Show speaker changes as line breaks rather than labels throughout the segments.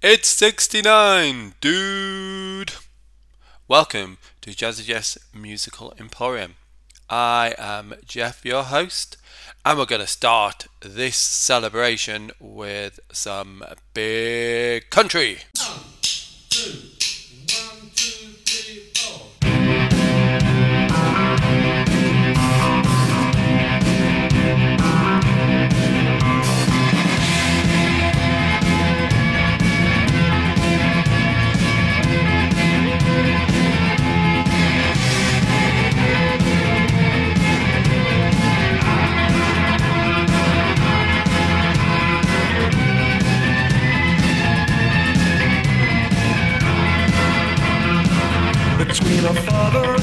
It's 69, dude! Welcome to Jazzy Jeff's Musical Emporium. I am Jeff, your host, and we're going to start this celebration with some big country.
Between a father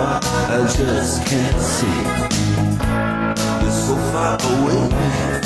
far, I just can't see. You're so far away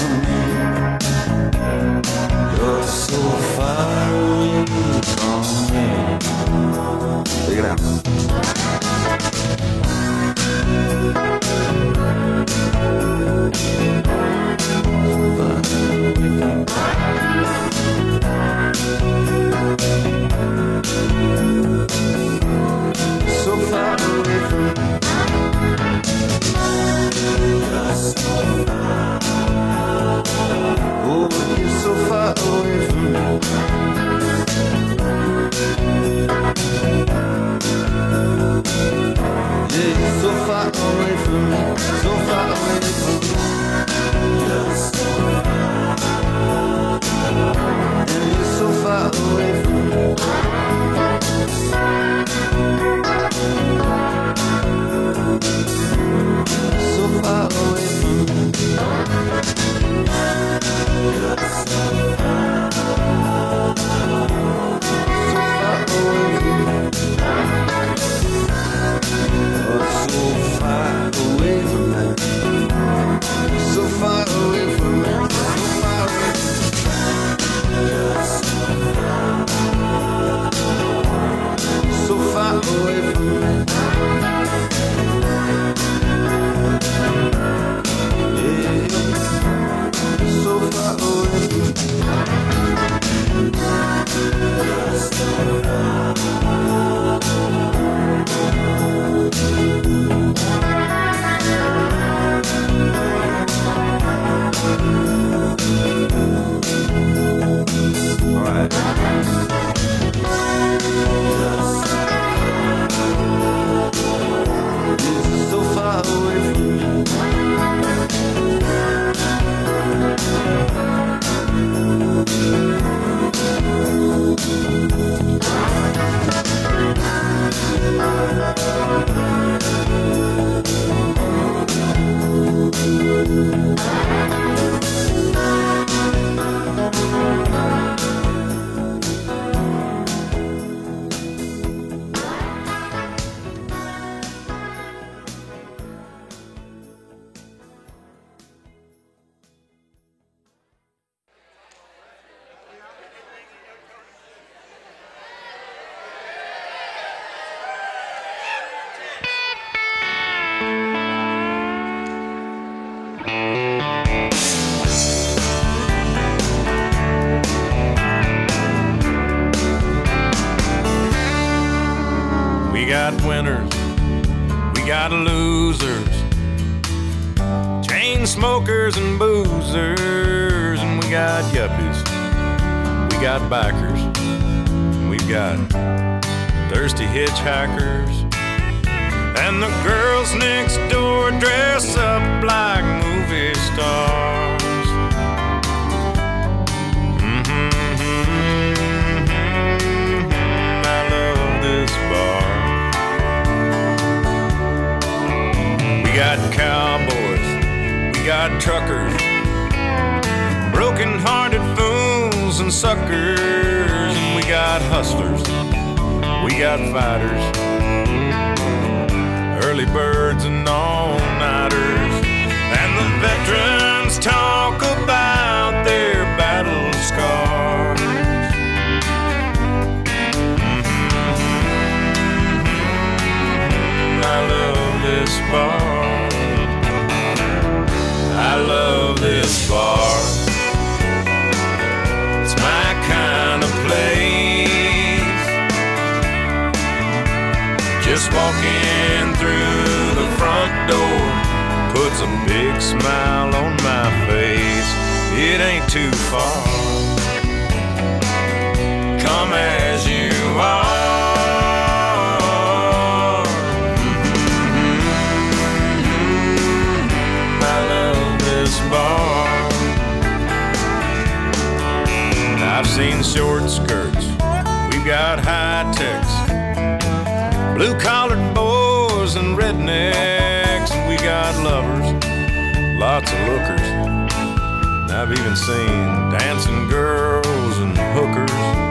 bikers. and We've got thirsty hitchhikers. And the girls next door dress up like movie stars. Mm-hmm, I love this bar. We got cowboys, we got truckers, broken and suckers, and we got hustlers, we got fighters, early birds and all nighters, Just walking through the front door puts a big smile on my face. It ain't too far. Come as you are. Mm-hmm. Bar. I've seen short skirts, we've got high blue collared boys and rednecks, and we got lovers, lots of lookers. And I've even seen dancing girls and hookers.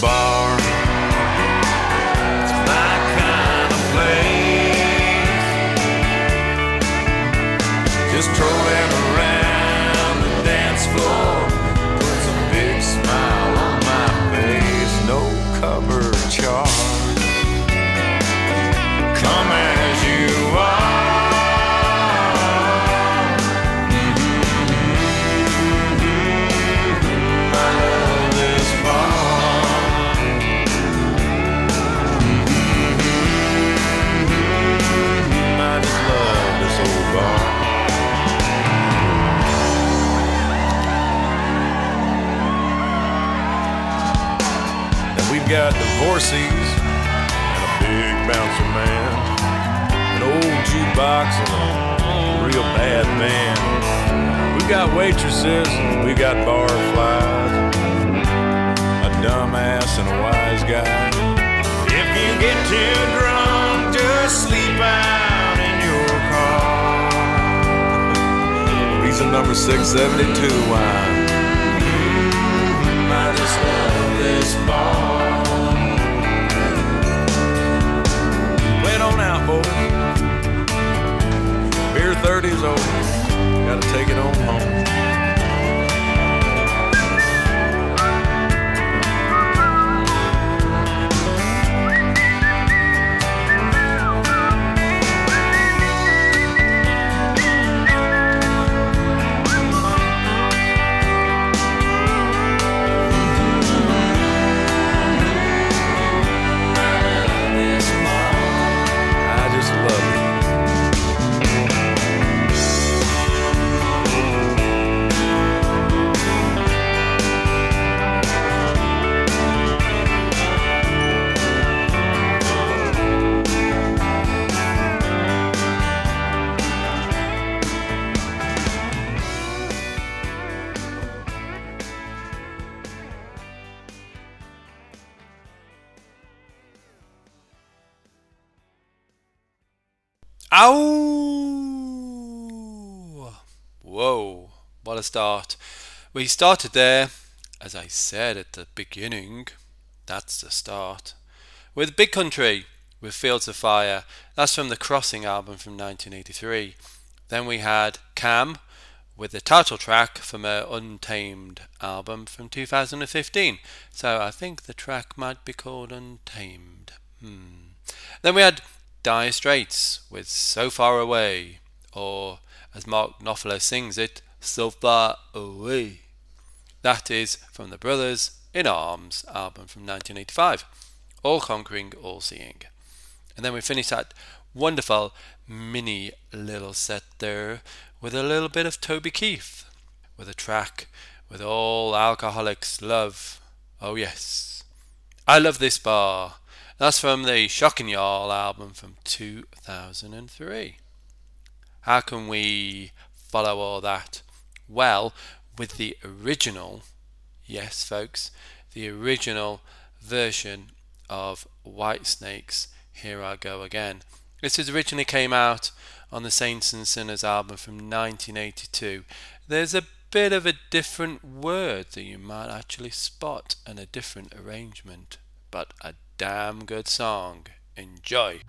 Bar. Divorcees and a big bouncer man, an old jukebox and a real bad band. We've got waitresses, we got barflies, a dumbass and a wise guy. If you get too drunk, just sleep out in your car. Reason number 672 why. I just love this bar. 30's over. Gotta take it on home.
Start. We started there, as I said at the beginning, that's the start, with Big Country, with Fields of Fire. That's from the Crossing album from 1983. Then we had Cam, with the title track from her Untamed album from 2015. So I think the track might be called Untamed. Hmm. Then we had Dire Straits with So Far Away, or as Mark Knopfler sings it, So Far Away. That is from the Brothers in Arms album from 1985. All conquering, all seeing. And then we finish that wonderful mini little set there with a little bit of Toby Keith, with a track with all alcoholics love. Oh yes. I love this bar. That's from the Shock'n Y'all album from 2003. How can we follow all that? Well, with the original, yes, folks, the original version of Whitesnake's Here I Go Again. This is originally came out on the Saints and Sinners album from 1982. There's a bit of a different word that you might actually spot and a different arrangement, but a damn good song. Enjoy.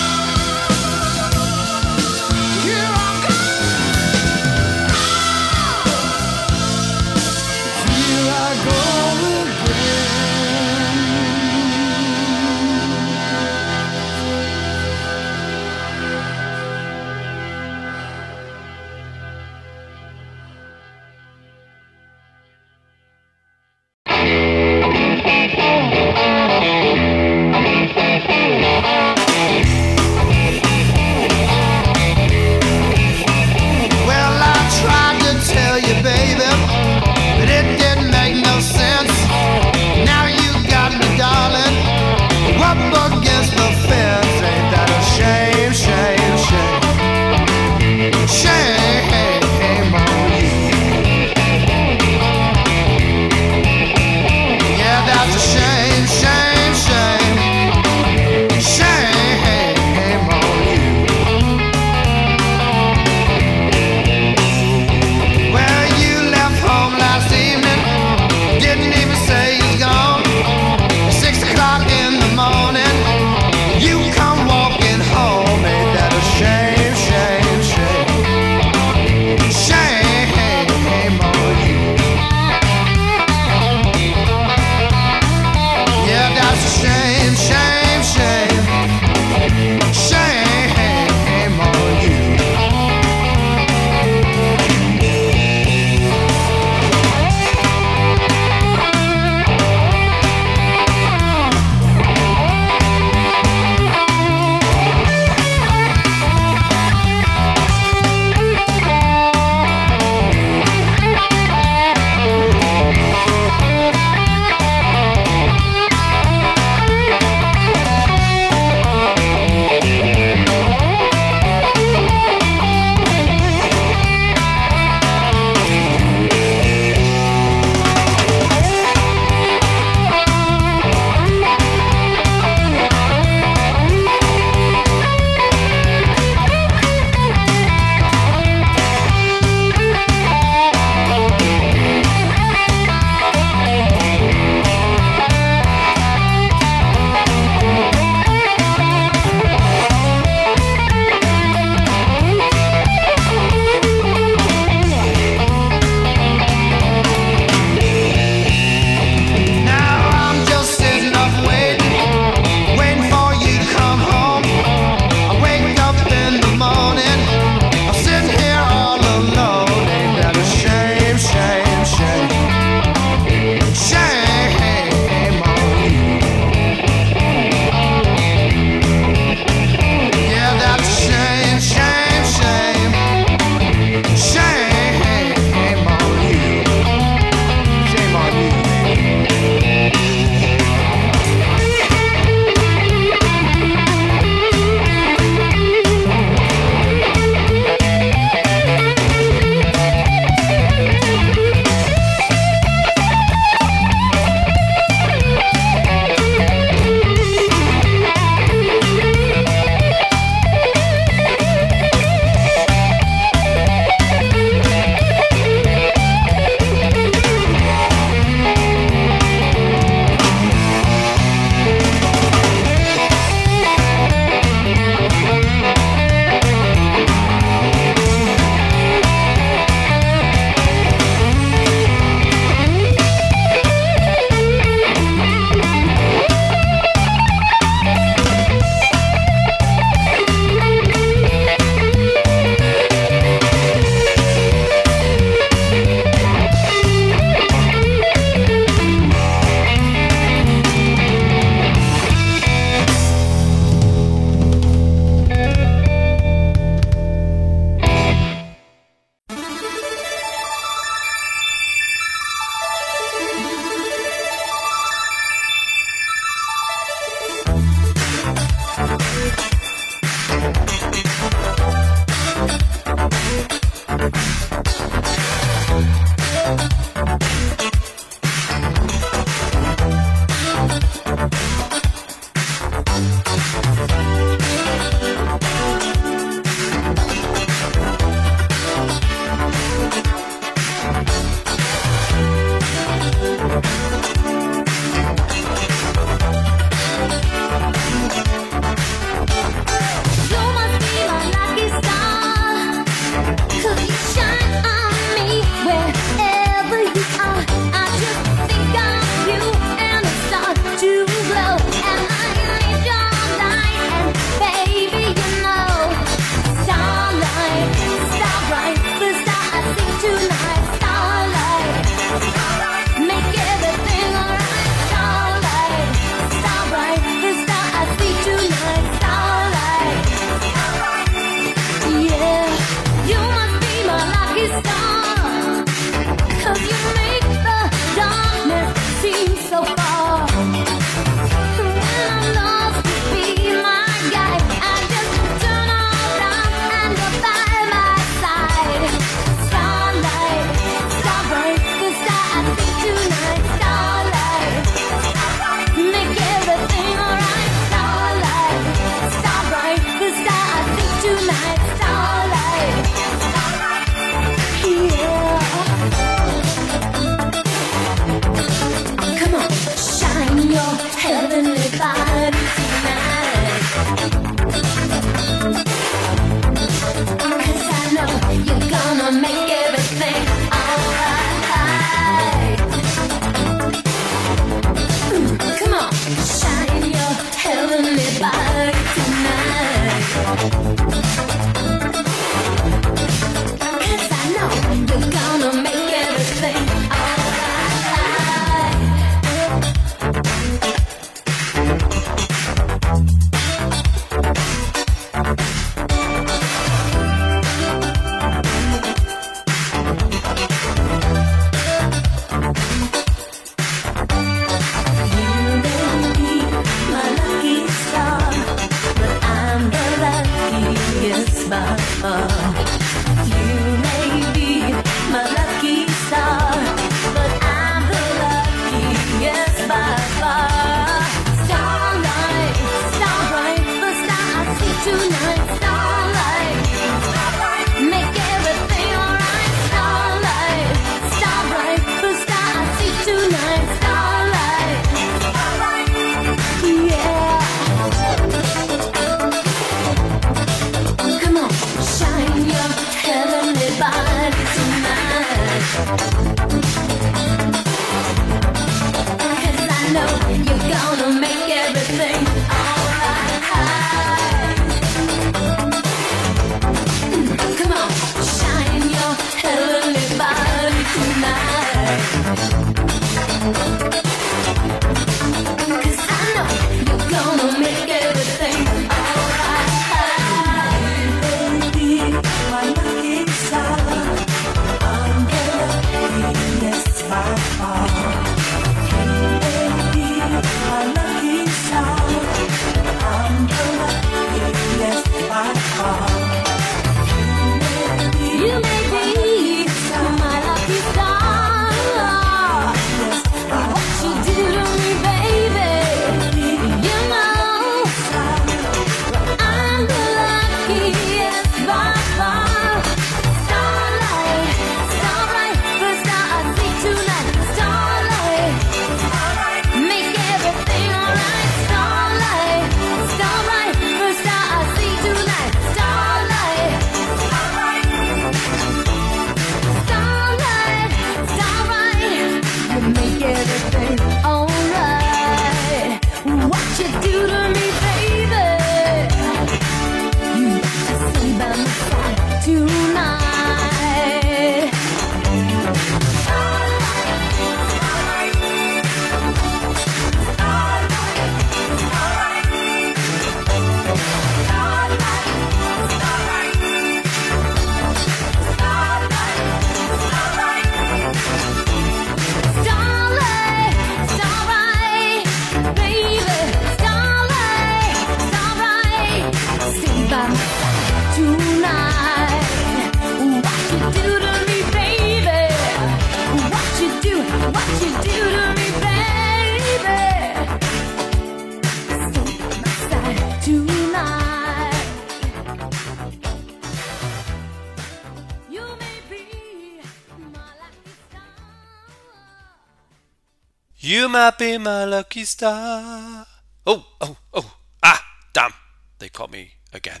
Might be my lucky star. Oh, oh, oh. Ah, damn. They caught me again.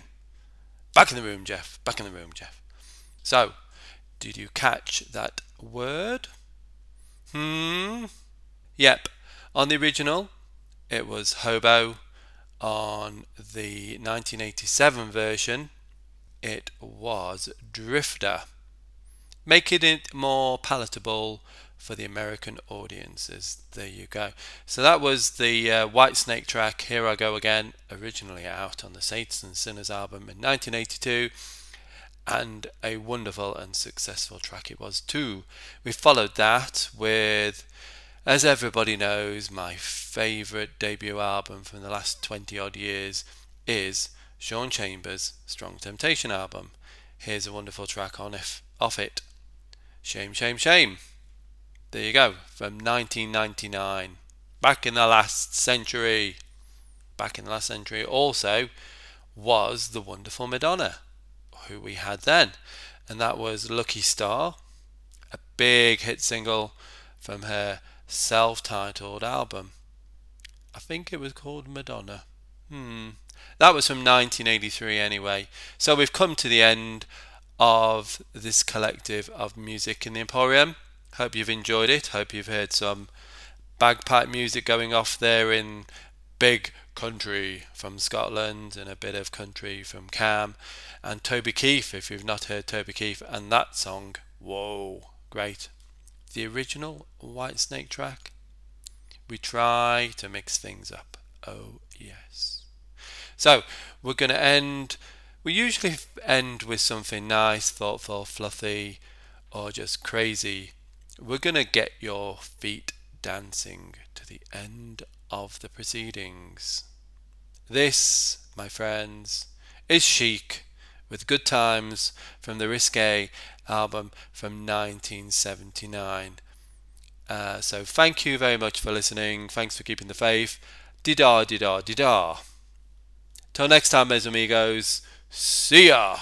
Back in the room, Jeff. Back in the room, Jeff. So, did you catch that word? Hmm. Yep. On the original, it was hobo. On the 1987 version, it was drifter making it more palatable for the American audiences. There you go. So that was the uh, Whitesnake track, Here I Go Again, originally out on the Saints and Sinners album in 1982, and a wonderful and successful track it was too. We followed that with, as everybody knows, my favourite debut album from the last 20 odd years is Sean Chambers' Strong Temptation album. Here's a wonderful track on if, off it. Shame, shame, shame. There you go, from 1999. Back in the last century. Back in the last century also was the wonderful Madonna, who we had then. And that was Lucky Star, a big hit single from her self titled album. I think it was called Madonna. Hmm. That was from 1983 anyway. So we've come to the end of this collective of music in the Emporium. Hope you've enjoyed it. Hope you've heard some bagpipe music going off there in big country from Scotland and a bit of country from Cam. And Toby Keith if you've not heard Toby Keith and that song whoa great. The original Whitesnake track we try to mix things up. Oh yes. So we're going to end we usually end with something nice thoughtful fluffy or just crazy we're going to get your feet dancing to the end of the proceedings. This, my friends, is Chic with Good Times from the Risque album from 1979. Uh, so thank you very much for listening. Thanks for keeping the faith. Dida, dida, dida. Till next time, mes amigos. See ya.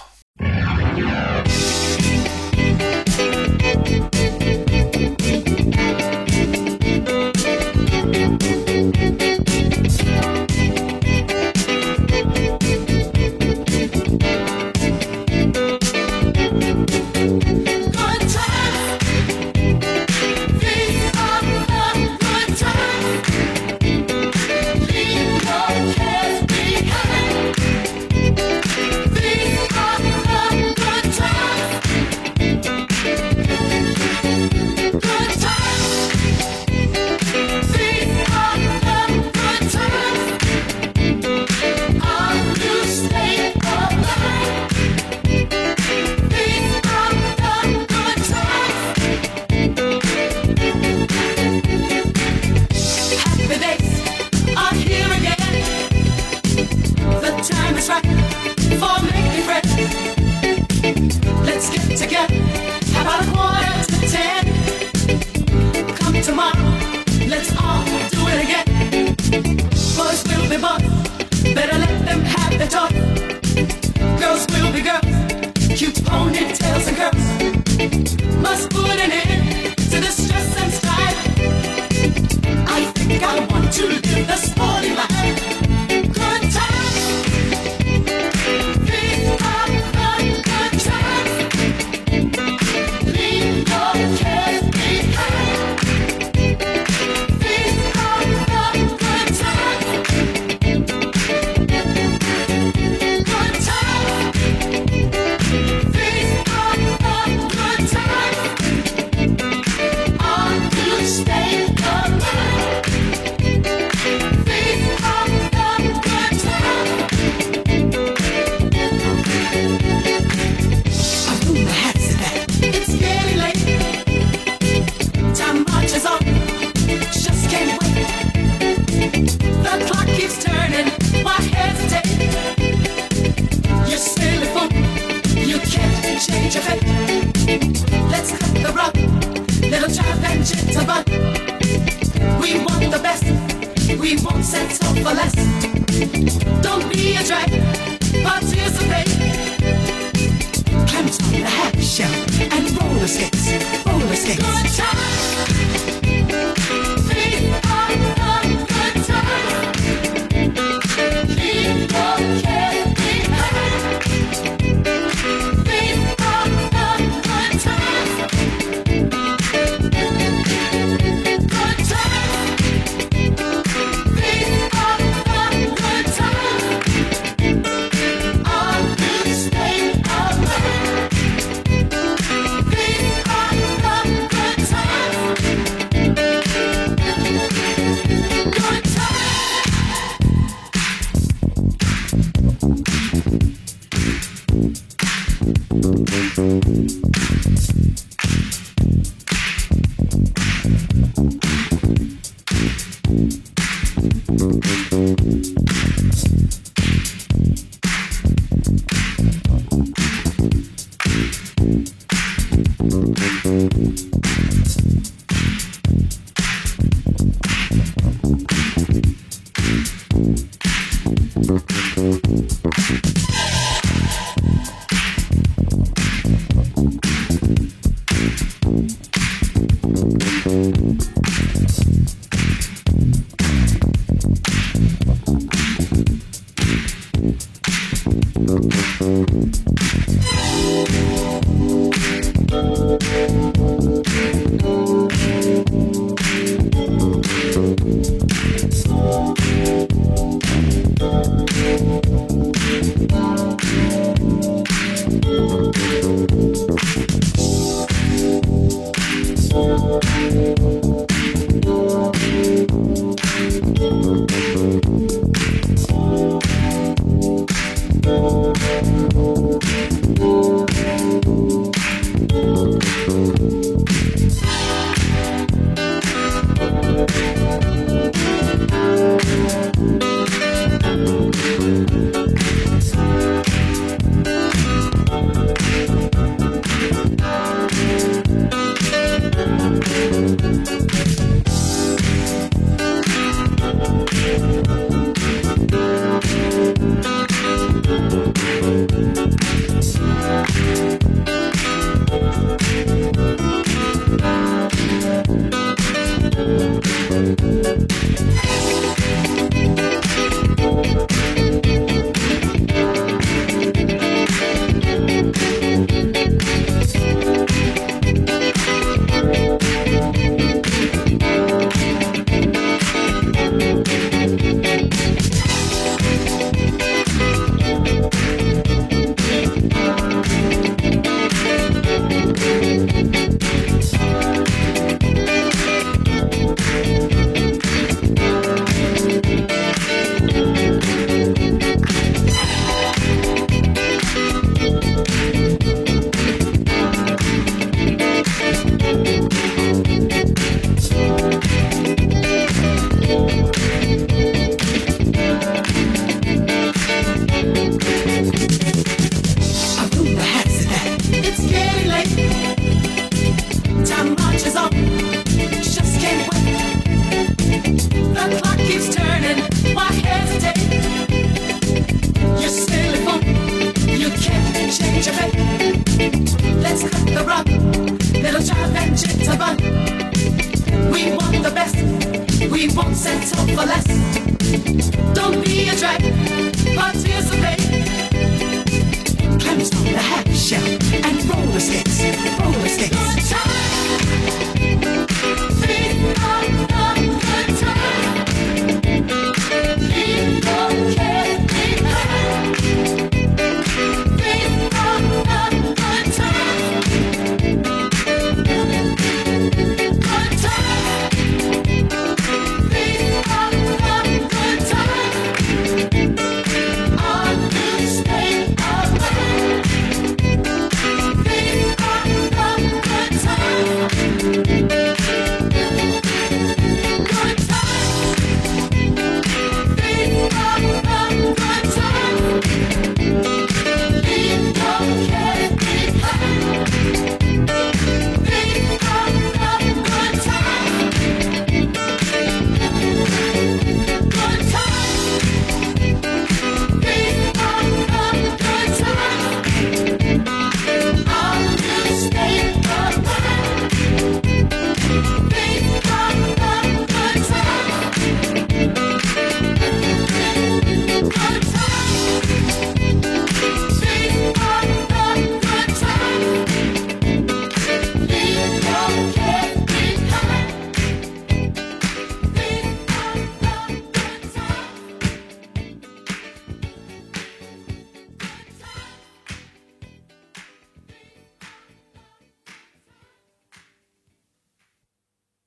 Roller